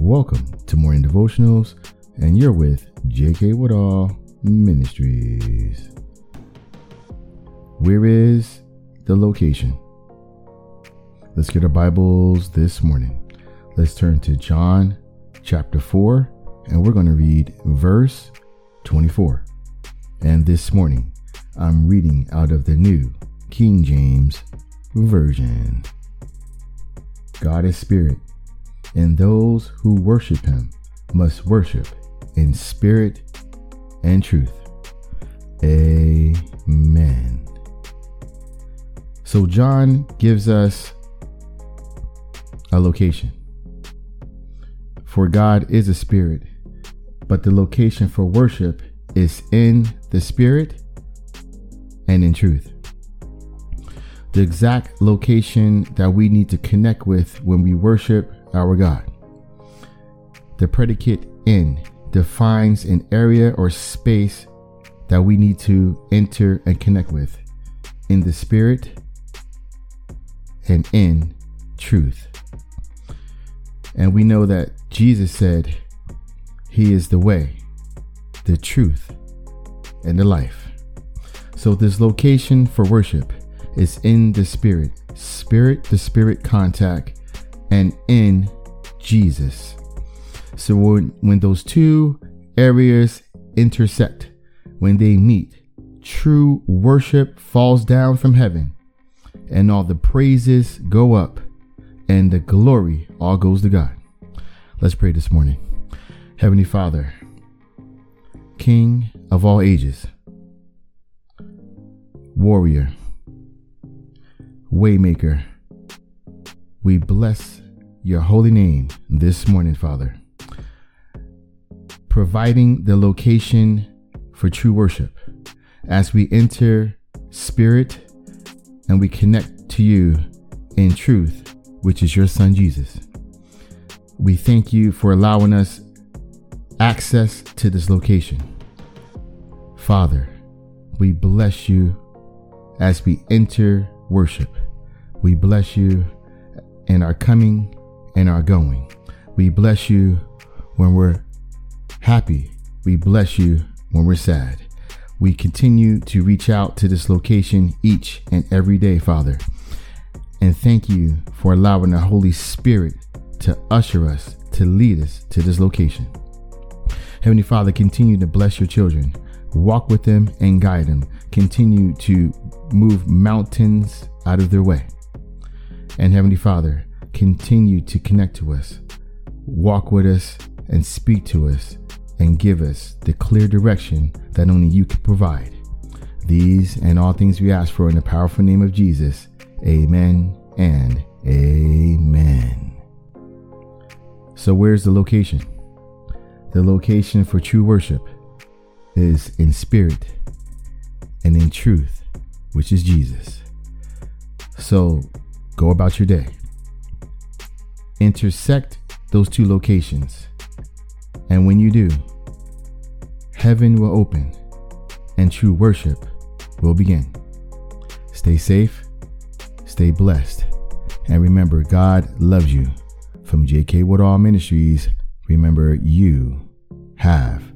Welcome to Morning Devotionals, and you're with J.K. Woodall Ministries. Where is the location? Let's get our Bibles this morning. Let's turn to John chapter 4, and we're going to read verse 24. And this morning, I'm reading out of the New King James Version. God is spirit and those who worship him must worship in spirit and truth. Amen. So, John gives us a location. For God is a spirit, but the location for worship is in the spirit and in truth. The exact location that we need to connect with when we worship our God. The predicate in defines an area or space that we need to enter and connect with in the spirit and in truth. And we know that Jesus said, He is the way, the truth, and the life. So, this location for worship is in the spirit, spirit to spirit contact and in Jesus. So when, when those two areas intersect, when they meet, true worship falls down from heaven, and all the praises go up, and the glory all goes to God. Let's pray this morning. Heavenly Father, King of all ages, warrior, waymaker, we bless your holy name this morning, Father, providing the location for true worship as we enter spirit and we connect to you in truth, which is your Son Jesus. We thank you for allowing us access to this location. Father, we bless you as we enter worship. We bless you and our coming and our going. We bless you when we're happy. We bless you when we're sad. We continue to reach out to this location each and every day, Father. And thank you for allowing the Holy Spirit to usher us, to lead us to this location. Heavenly Father, continue to bless your children. Walk with them and guide them. Continue to move mountains out of their way. And Heavenly Father, continue to connect to us, walk with us, and speak to us, and give us the clear direction that only you can provide. These and all things we ask for in the powerful name of Jesus. Amen and amen. So, where's the location? The location for true worship is in spirit and in truth, which is Jesus. So, go about your day. Intersect those two locations. And when you do, heaven will open and true worship will begin. Stay safe, stay blessed, and remember God loves you. From JK Woodall Ministries, remember you have.